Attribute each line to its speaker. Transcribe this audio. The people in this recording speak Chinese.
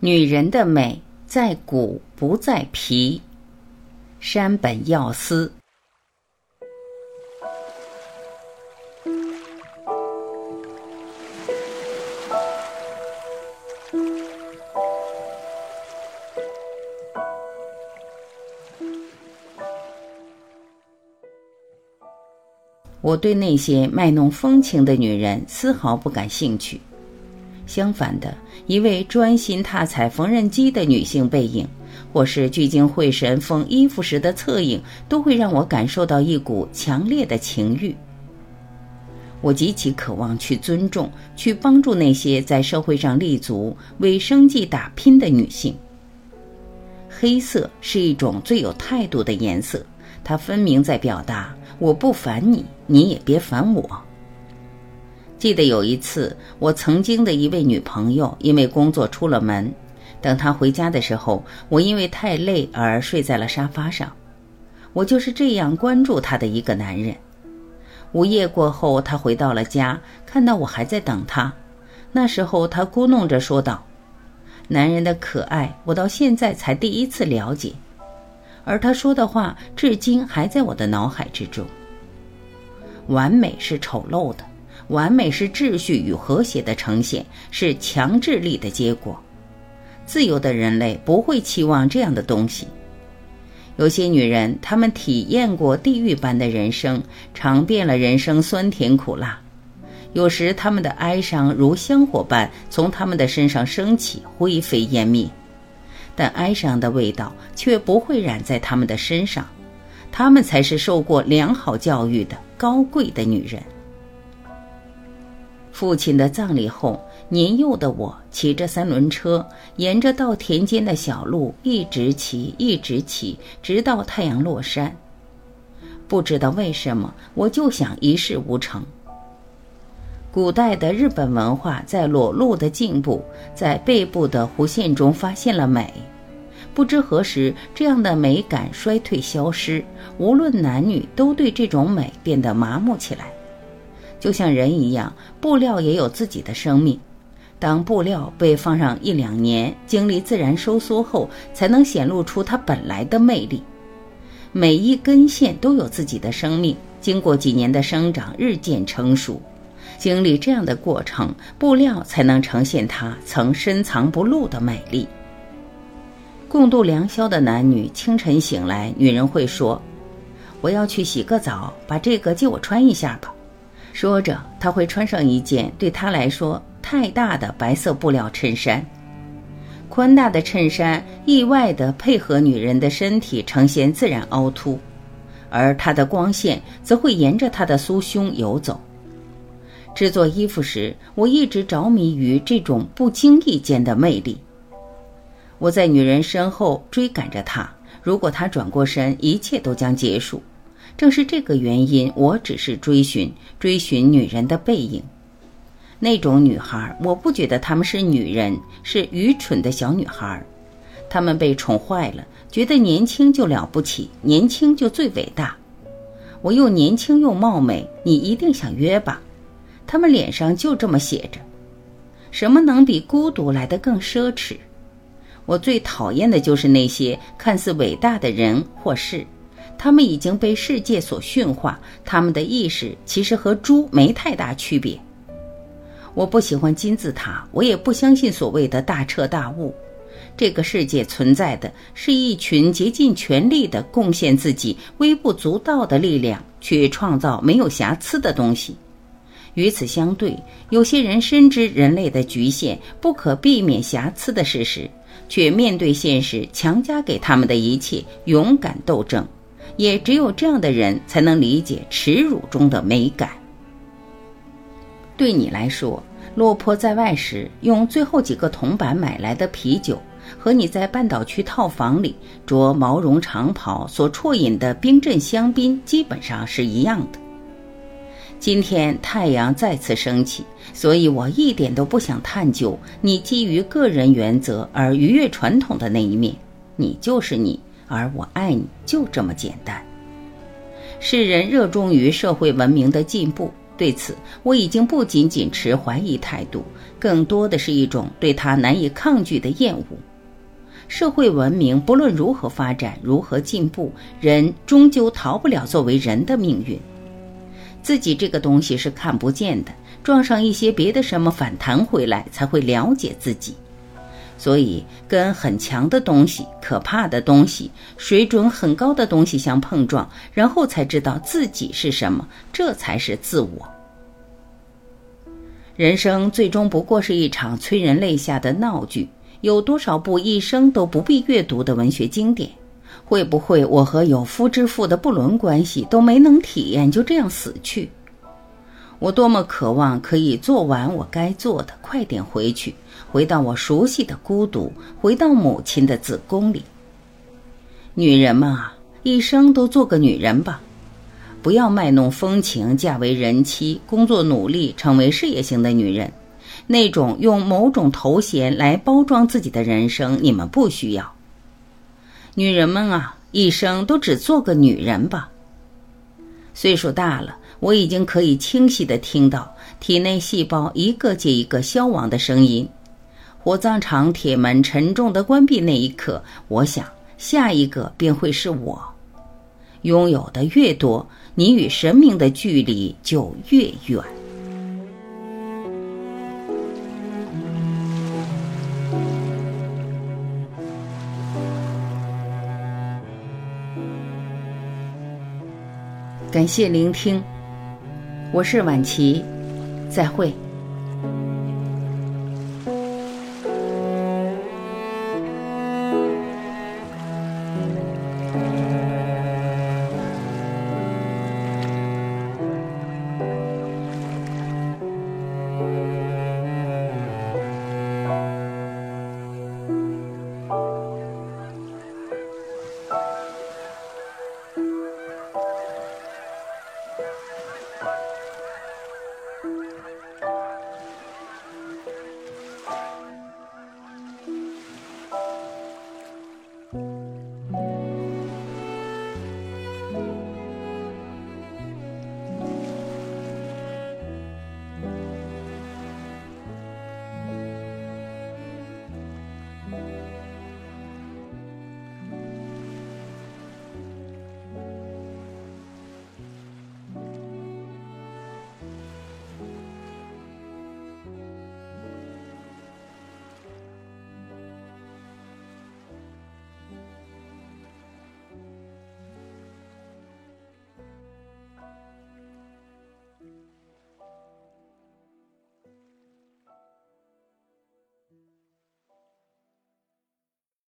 Speaker 1: 女人的美在骨不在皮，山本耀司。我对那些卖弄风情的女人丝毫不感兴趣。相反的，一位专心踏踩缝纫机的女性背影，或是聚精会神缝衣服时的侧影，都会让我感受到一股强烈的情欲。我极其渴望去尊重、去帮助那些在社会上立足、为生计打拼的女性。黑色是一种最有态度的颜色，它分明在表达：我不烦你，你也别烦我。记得有一次，我曾经的一位女朋友因为工作出了门，等她回家的时候，我因为太累而睡在了沙发上。我就是这样关注她的一个男人。午夜过后，他回到了家，看到我还在等他。那时候，他咕哝着说道：“男人的可爱，我到现在才第一次了解。”而他说的话，至今还在我的脑海之中。完美是丑陋的。完美是秩序与和谐的呈现，是强制力的结果。自由的人类不会期望这样的东西。有些女人，她们体验过地狱般的人生，尝遍了人生酸甜苦辣。有时，她们的哀伤如香火般从她们的身上升起，灰飞烟灭。但哀伤的味道却不会染在她们的身上。她们才是受过良好教育的高贵的女人。父亲的葬礼后，年幼的我骑着三轮车，沿着稻田间的小路一直骑，一直骑，直到太阳落山。不知道为什么，我就想一事无成。古代的日本文化在裸露的颈部、在背部的弧线中发现了美，不知何时，这样的美感衰退消失，无论男女，都对这种美变得麻木起来。就像人一样，布料也有自己的生命。当布料被放上一两年，经历自然收缩后，才能显露出它本来的魅力。每一根线都有自己的生命，经过几年的生长，日渐成熟。经历这样的过程，布料才能呈现它曾深藏不露的美丽。共度良宵的男女，清晨醒来，女人会说：“我要去洗个澡，把这个借我穿一下吧。”说着，他会穿上一件对他来说太大的白色布料衬衫。宽大的衬衫意外地配合女人的身体，呈现自然凹凸，而它的光线则会沿着她的酥胸游走。制作衣服时，我一直着迷于这种不经意间的魅力。我在女人身后追赶着她，如果她转过身，一切都将结束。正是这个原因，我只是追寻追寻女人的背影。那种女孩，我不觉得她们是女人，是愚蠢的小女孩。她们被宠坏了，觉得年轻就了不起，年轻就最伟大。我又年轻又貌美，你一定想约吧？她们脸上就这么写着。什么能比孤独来得更奢侈？我最讨厌的就是那些看似伟大的人或事。他们已经被世界所驯化，他们的意识其实和猪没太大区别。我不喜欢金字塔，我也不相信所谓的大彻大悟。这个世界存在的是一群竭尽全力的贡献自己微不足道的力量，去创造没有瑕疵的东西。与此相对，有些人深知人类的局限，不可避免瑕疵的事实，却面对现实强加给他们的一切，勇敢斗争。也只有这样的人才能理解耻辱中的美感。对你来说，落魄在外时用最后几个铜板买来的啤酒，和你在半岛区套房里着毛绒长袍所啜饮的冰镇香槟基本上是一样的。今天太阳再次升起，所以我一点都不想探究你基于个人原则而逾越传统的那一面。你就是你。而我爱你，就这么简单。世人热衷于社会文明的进步，对此，我已经不仅仅持怀疑态度，更多的是一种对他难以抗拒的厌恶。社会文明不论如何发展，如何进步，人终究逃不了作为人的命运。自己这个东西是看不见的，撞上一些别的什么反弹回来，才会了解自己。所以，跟很强的东西、可怕的东西、水准很高的东西相碰撞，然后才知道自己是什么，这才是自我。人生最终不过是一场催人泪下的闹剧。有多少部一生都不必阅读的文学经典？会不会我和有夫之妇的不伦关系都没能体验，就这样死去？我多么渴望可以做完我该做的，快点回去，回到我熟悉的孤独，回到母亲的子宫里。女人嘛，一生都做个女人吧。不要卖弄风情，嫁为人妻，工作努力，成为事业型的女人。那种用某种头衔来包装自己的人生，你们不需要。女人们啊，一生都只做个女人吧。岁数大了，我已经可以清晰的听到体内细胞一个接一个消亡的声音。火葬场铁门沉重的关闭那一刻，我想下一个便会是我。拥有的越多，你与神明的距离就越远。感谢聆听，我是晚琪，再会。